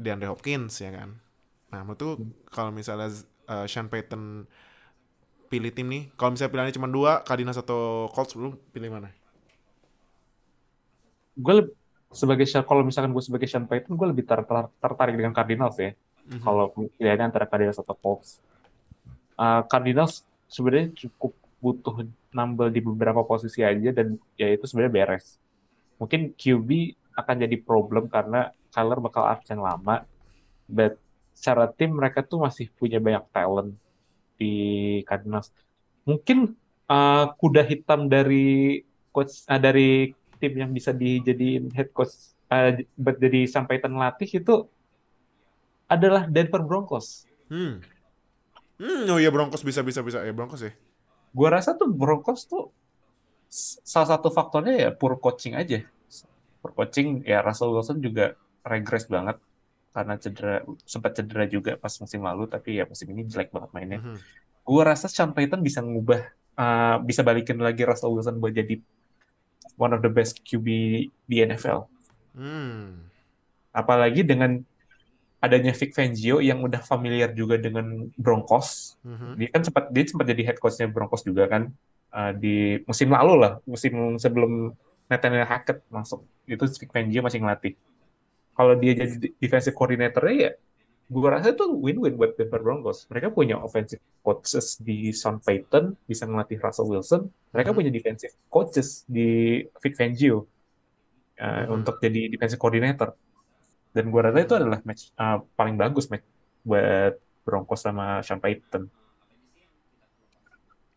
DeAndre Hopkins ya kan. Nah menurut tuh kalau misalnya uh, Sean Payton pilih tim nih, kalau misalnya pilihannya cuma dua, Cardinals atau Colts, lu pilih mana? gue sebagai kalau misalkan gue sebagai Sean Payton, gue lebih ter- ter- tertarik dengan Cardinals ya. Mhm. Kalau pilihannya antara Cardinals atau Colts. Uh, Cardinals sebenarnya cukup butuh nambel di beberapa posisi aja dan ya itu sebenarnya beres. Mungkin QB akan jadi problem karena Kyler bakal absen lama, but secara tim mereka tuh masih punya banyak talent di Cardinals. Mungkin uh, kuda hitam dari coach uh, dari tim yang bisa dijadiin head coach uh, jadi sampai latih itu adalah Denver Broncos. Hmm. Hmm, oh iya Broncos bisa bisa bisa ya Broncos ya. Gua rasa tuh Broncos tuh salah satu faktornya ya poor coaching aja. Poor coaching ya Russell Wilson juga regress banget karena cedera sempat cedera juga pas musim lalu tapi ya musim ini jelek banget mainnya. Mhm. Gua rasa Sean Payton bisa ngubah uh, bisa balikin lagi Russell Wilson buat jadi one of the best QB di NFL. Hmm. Apalagi dengan adanya Vic Fangio yang udah familiar juga dengan Broncos. Mhm. Dia kan sempat dia sempat jadi head coach-nya Broncos juga kan uh, di musim lalu lah, musim sebelum Nathaniel Hackett masuk. Itu Vic Fangio masih ngelatih. Kalau dia jadi defensive coordinator ya gua rasa itu win-win buat Denver Broncos. Mereka punya offensive coaches di Sean Payton, bisa ngelatih Russell Wilson. Mereka Mhm. punya defensive coaches di Vic Fangio uh, Mhm. untuk jadi defensive coordinator. Dan gua rasa itu adalah match uh, paling bagus match buat Broncos sama Sean Payton.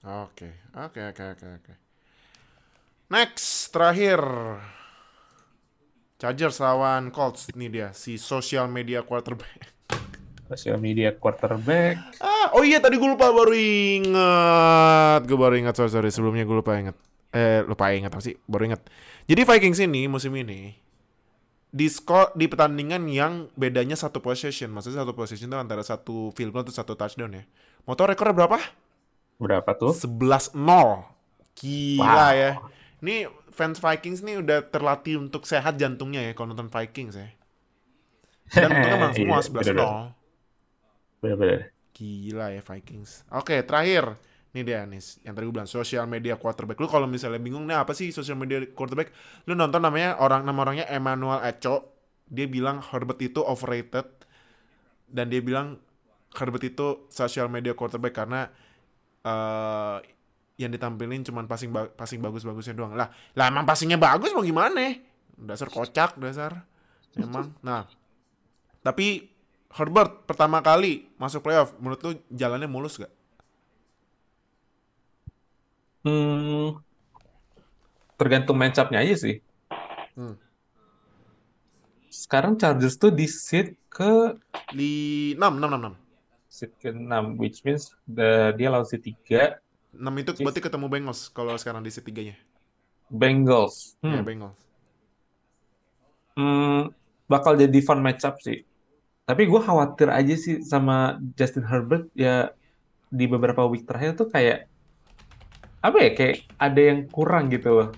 Oke, oke, oke, oke, oke. Next, terakhir. Chargers lawan Colts. Ini dia, si social media quarterback. Social media quarterback. Ah, oh iya tadi gue lupa baru inget. Gue baru inget, sorry, sorry. Sebelumnya gue lupa inget. Eh, lupa inget apa sih? Baru inget. Jadi Vikings ini, musim ini, di skor di pertandingan yang bedanya satu possession. Maksudnya satu possession itu antara satu field goal atau satu touchdown ya. Tau rekornya berapa? Berapa tuh? 11-0. Gila Wow. ya. Ini fans Vikings nih udah terlatih untuk sehat jantungnya ya kalau nonton Vikings ya. Dan untungnya menang semua Iya, 11-0. bener-bener. Bener-bener. Gila ya Vikings. Oke, terakhir. Nih dia nih, yang tadi gue bilang social media quarterback. Lu kalau misalnya bingung nih apa sih social media quarterback, lu nonton namanya orang nama orangnya Emmanuel Echo. Dia bilang Herbert itu overrated dan dia bilang Herbert itu social media quarterback karena eh yang ditampilin cuman passing ba- passing bagus-bagusnya doang. Lah, lah emang passingnya bagus mau gimana? Dasar kocak, dasar. Emang. Nah, tapi Herbert pertama kali masuk playoff, menurut lu jalannya mulus gak? Hmm, tergantung matchup-nya aja sih. Hmm. Sekarang Chargers tuh di seat ke Di 6, 6, 6, 6. seat ke-6, which means the, dia lawan seat 3, 6 itu berarti ketemu Bengals kalau sekarang di set 3-nya. Bengals. Ya, Hmm. Bengals. Hmm, bakal jadi fun matchup sih. Tapi gue khawatir aja sih sama Justin Herbert ya di beberapa week terakhir tuh kayak apa ya kayak ada yang kurang gitu loh.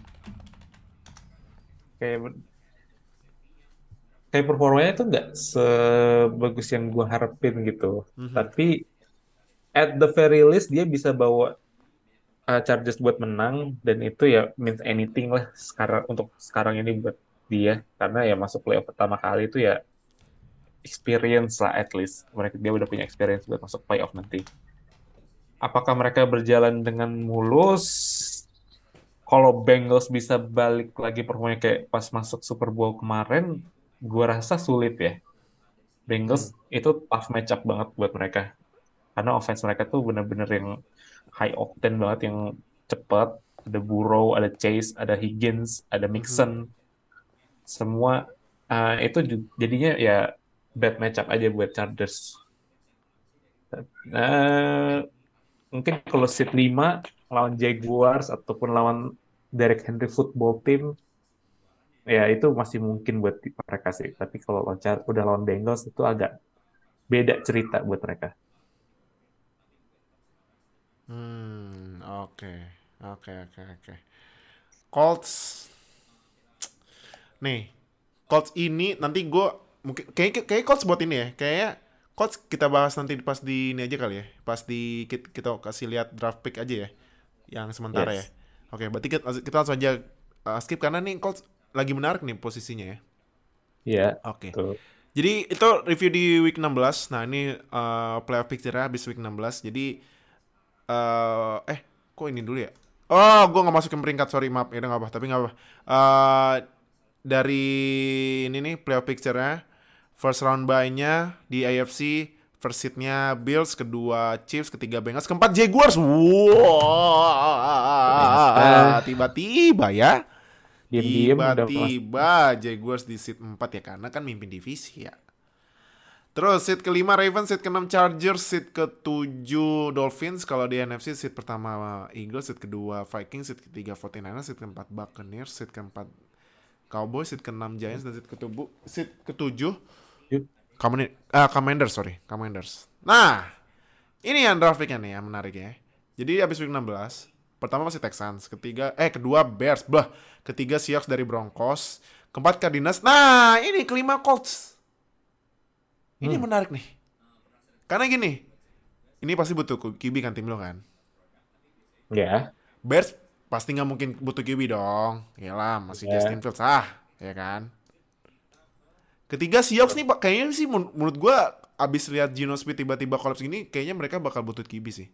Kayak kayak performanya tuh nggak sebagus yang gue harapin gitu. Mhm. Tapi at the very least dia bisa bawa uh, Chargers buat menang dan itu ya means anything lah sekarang untuk sekarang ini buat dia karena ya masuk playoff pertama kali itu ya experience lah at least mereka dia udah punya experience buat masuk playoff nanti. Apakah mereka berjalan dengan mulus? Kalau Bengals bisa balik lagi performanya kayak pas masuk Super Bowl kemarin, gua rasa sulit ya. Bengals itu tough matchup banget buat mereka. Karena offense mereka tuh bener-bener yang high octane banget, yang cepat. Ada Burrow, ada Chase, ada Higgins, ada Mixon. Semua uh, itu jadinya ya bad matchup aja buat Chargers. Uh, mungkin kalau seat 5 lawan Jaguars ataupun lawan Derek Henry football team ya itu masih mungkin buat mereka sih. Tapi kalau lawan Char- udah lawan Bengals itu agak beda cerita buat mereka. Hmm, oke. Oke, oke, oke. Colts. Nih, Colts ini nanti gue mungkin kayak kayak Colts buat ini ya. Kayak Colts kita bahas nanti pas di ini aja kali ya. Pas di kita, kita kasih lihat draft pick aja ya. Yang sementara Yes. ya. Oke, berarti kita, kita langsung aja uh, skip karena nih Colts lagi menarik nih posisinya ya. Iya, Oke. tuh. Jadi itu review di week 16. Nah, ini uh, playoff picture habis week 16. Jadi eh eh kok ini dulu ya? Oh, gue nggak masukin peringkat, sorry maaf. Ya nggak apa, tapi nggak apa. Eh dari ini nih playoff picture-nya, first round bye-nya di AFC, first seed-nya Bills, kedua Chiefs, ketiga Bengals, keempat Jaguars. Wah, tiba-tiba ya. Tiba-tiba Jaguars di seat 4 ya karena kan mimpin divisi ya. Terus seat kelima Ravens, seat keenam Chargers, seat ketujuh Dolphins. Kalau di NFC seat pertama Eagles, seat kedua Vikings, seat ketiga 49ers, seat keempat Buccaneers, seat keempat Cowboys, seat keenam Giants dan seat ketujuh seat ketujuh Yuk. Command- ah, Commanders, sorry, Commanders. Nah, ini yang draft pick-nya nih yang menarik ya. Jadi habis week 16, pertama masih Texans, ketiga eh kedua Bears, bah, ketiga Seahawks dari Broncos, keempat Cardinals. Nah, ini kelima Colts. Ini Hmm. menarik nih. Karena gini, ini pasti butuh QB kan tim lo kan. Ya, Bears pasti nggak mungkin butuh QB dong. Yalah, masih Ya. Justin Fields ah, ya kan. Ketiga Seahawks nih, kayaknya sih men- menurut gua abis lihat Geno Smith tiba-tiba kolaps gini, kayaknya mereka bakal butuh QB sih.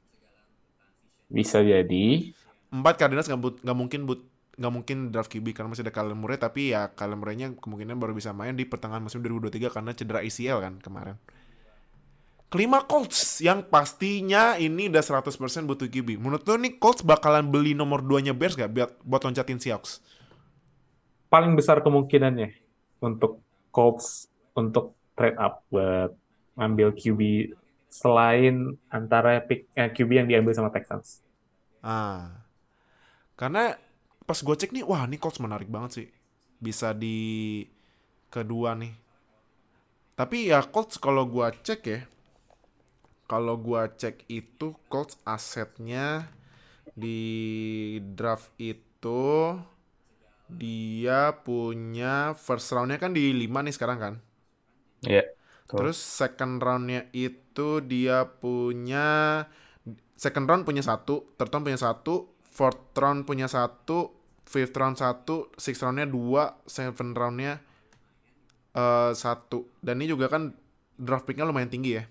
bisa jadi. Empat Cardinals nggak mungkin but nggak mungkin draft QB karena masih ada Kyler Murray tapi ya Kyler Murray-nya kemungkinan baru bisa main di pertengahan musim 2023 karena cedera ACL kan kemarin. Kelima Colts yang pastinya ini udah 100% butuh QB. Menurut lo nih Colts bakalan beli nomor 2-nya Bears gak buat, buat loncatin Seahawks? Paling besar kemungkinannya untuk Colts untuk trade up buat ngambil QB selain antara pick eh, QB yang diambil sama Texans. Ah. Karena pas gue cek nih, wah ini Colts menarik banget sih. Bisa di kedua nih. Tapi ya Colts kalau gua cek ya, kalau gua cek itu Colts asetnya di draft itu dia punya first roundnya kan di 5 nih sekarang kan. Iya. Betul. Terus second roundnya itu dia punya second round punya satu, third round punya satu, fourth round punya satu, fifth round satu, sixth roundnya dua, seven roundnya eh satu. Dan ini juga kan draft picknya lumayan tinggi ya.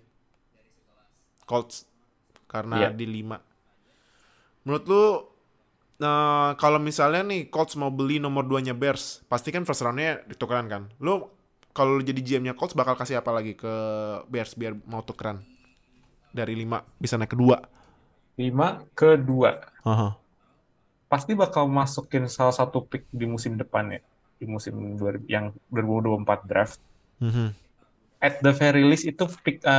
Colts karena Iya. di lima. Menurut lu eh, kalau misalnya nih Colts mau beli nomor 2-nya Bears, pasti kan first round-nya ditukeran kan. Lu kalau lu jadi GM-nya Colts bakal kasih apa lagi ke Bears biar mau tukeran? Dari 5 bisa naik ke 2. 5 ke 2. Pasti bakal masukin salah satu pick di musim depan ya. Di musim dua- yang 2024 draft. At the very least itu pick eh,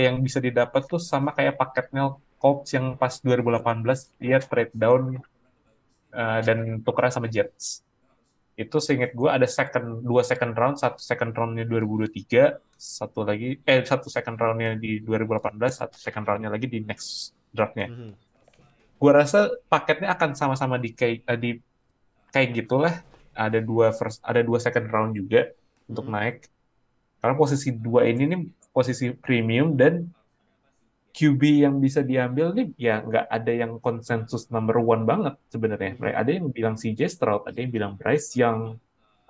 yang bisa didapat tuh sama kayak paketnya Colts yang pas 2018 dia trade down eh, dan tukeran sama Jets. itu seingat gue ada second dua second round satu second roundnya 2023 satu lagi eh satu second roundnya di 2018 satu second roundnya lagi di next draftnya Mhm. Gue rasa paketnya akan sama-sama di kayak eh, di kayak gitulah ada dua first ada dua second round juga untuk Mhm. naik karena posisi dua ini nih posisi premium dan QB yang bisa diambil nih ya nggak ada yang konsensus number one banget sebenarnya. Mereka- Ada yang bilang CJ Stroud, ada yang bilang Bryce Young,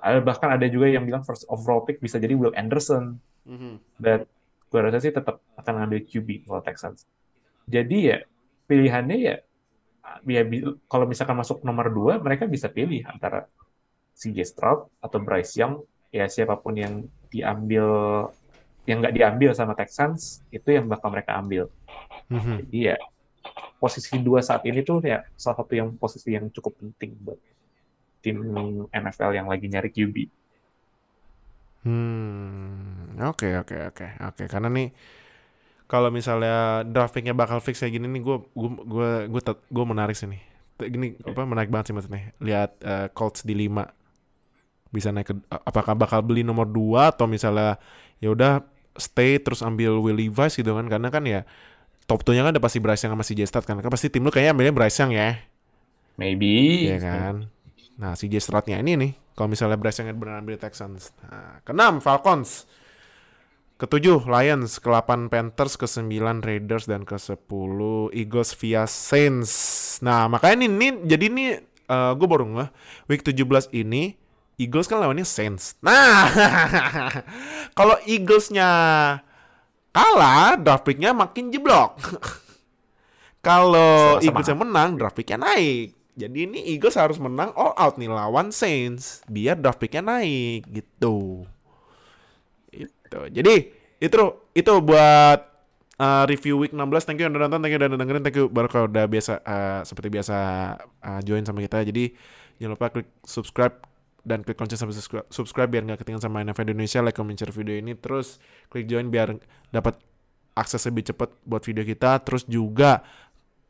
ada bahkan ada juga yang bilang first overall pick bisa jadi Will Anderson. Mhm. Dan gue rasa sih tetap akan ngambil QB kalau Texans. Jadi ya pilihannya ya ya kalau misalkan masuk nomor dua mereka bisa pilih antara CJ Stroud atau Bryce Young ya siapa pun yang diambil yang nggak diambil sama Texans itu yang bakal mereka ambil. Mhm. Jadi ya posisi dua saat ini tuh ya salah satu yang posisi yang cukup penting buat tim NFL yang lagi nyari QB. Hmm, oke oke oke oke. Karena nih kalau misalnya draft picknya bakal fix kayak gini nih, gue gue gue gue gue menarik sih nih. Gini apa menarik banget sih maksudnya. Lihat eh, Colts di 5 bisa naik ke apakah bakal beli nomor 2 atau misalnya ya udah stay terus ambil Will Levis gitu kan karena kan ya top 2-nya kan udah pasti Bryce Young sama si Stroud kan. Kan pasti tim lu kayaknya ambilnya Bryce Young ya. Maybe. Iya kan. Nah, si Stroud-nya ini nih, kalau misalnya Bryce Young benar ambil Texans. Nah, keenam Falcons. Ketujuh Lions, ke-8 Panthers, ke-9 Raiders dan ke-10 Eagles via Saints. Nah, makanya nih, nih jadi nih gue baru nggak week 17 ini Eagles kan lawannya Saints. Nah, kalau Eagles-nya kalah, draft pick-nya makin jeblok. Kalau Sama-sama. Eagles yang menang, draft pick-nya naik. Jadi ini Eagles harus menang all out nih lawan Saints biar draft pick-nya naik gitu. Itu. Jadi itu itu buat uh, review week 16. Thank you udah nonton, thank you udah dengerin, thank you baru kalau udah biasa uh, seperti biasa uh, join sama kita. Jadi jangan lupa klik subscribe dan klik lonceng sampai subscribe, subscribe biar nggak ketinggalan sama NFL Indonesia, like, comment, share video ini. Terus klik join biar dapat akses lebih cepat buat video kita. Terus juga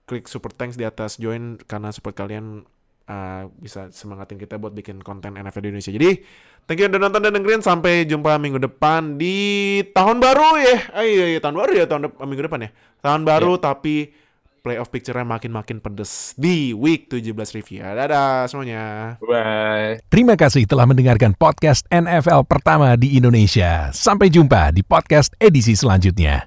klik super thanks di atas join karena support kalian uh, bisa semangatin kita buat bikin konten NFL di Indonesia. Jadi thank you udah nonton dan dengerin sampai jumpa minggu depan di tahun baru ya. Eh, iya, iya, tahun baru ya tahun dep- minggu depan ya. Tahun baru tapi playoff picture-nya makin-makin pedes di week 17 review. Dadah semuanya. Bye. Terima kasih telah mendengarkan podcast NFL pertama di Indonesia. Sampai jumpa di podcast edisi selanjutnya.